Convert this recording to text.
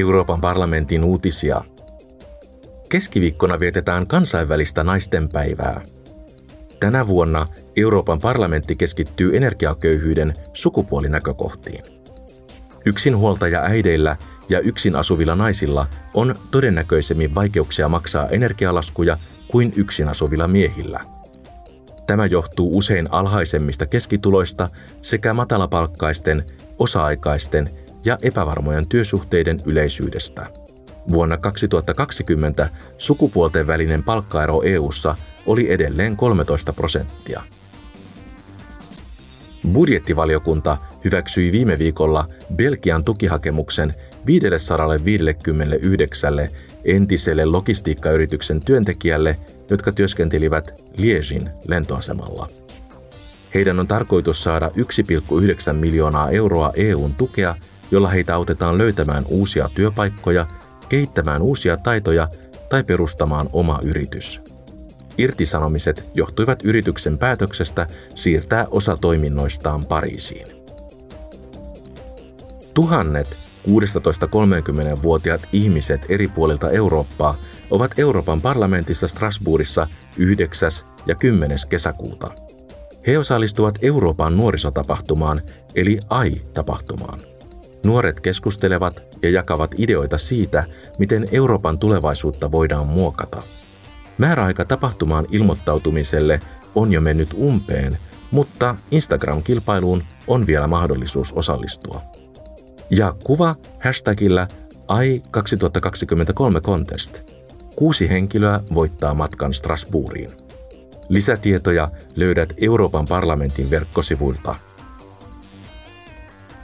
Euroopan parlamentin uutisia. Keskiviikkona vietetään kansainvälistä naistenpäivää. Tänä vuonna Euroopan parlamentti keskittyy energiaköyhyyden sukupuolinäkökohtiin. Yksinhuoltaja äideillä ja yksin asuvilla naisilla on todennäköisemmin vaikeuksia maksaa energialaskuja kuin yksin asuvilla miehillä. Tämä johtuu usein alhaisemmista keskituloista sekä matalapalkkaisten, osa-aikaisten ja epävarmojen työsuhteiden yleisyydestä. Vuonna 2020 sukupuolten välinen palkkaero EU:ssa oli edelleen 13 prosenttia. Budjettivaliokunta hyväksyi viime viikolla Belgian tukihakemuksen 559 entiselle logistiikkayrityksen työntekijälle, jotka työskentelivät Liegin lentoasemalla. Heidän on tarkoitus saada 1,9 miljoonaa euroa EUn tukea, jolla heitä autetaan löytämään uusia työpaikkoja, kehittämään uusia taitoja tai perustamaan oma yritys. Irtisanomiset johtuivat yrityksen päätöksestä siirtää osa toiminnoistaan Pariisiin. Tuhannet 16-30-vuotiaat ihmiset eri puolilta Eurooppaa ovat Euroopan parlamentissa Strasbourgissa 9. ja 10. kesäkuuta. He osallistuvat Euroopan nuorisotapahtumaan eli AI-tapahtumaan. Nuoret keskustelevat ja jakavat ideoita siitä, miten Euroopan tulevaisuutta voidaan muokata. Määräaika tapahtumaan ilmoittautumiselle on jo mennyt umpeen, mutta Instagram-kilpailuun on vielä mahdollisuus osallistua. Ja kuva hashtagillä AI2023 Contest. Kuusi henkilöä voittaa matkan Strasbourgiin. Lisätietoja löydät Euroopan parlamentin verkkosivuilta.